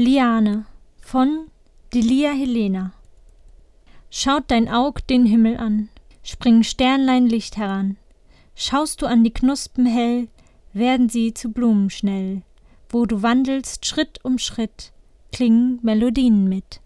Liane von Delia Helena Schaut dein Aug den Himmel an, springen Sternlein Licht heran. Schaust du an die Knospen hell, werden sie zu Blumen schnell. Wo du wandelst Schritt um Schritt, klingen Melodien mit.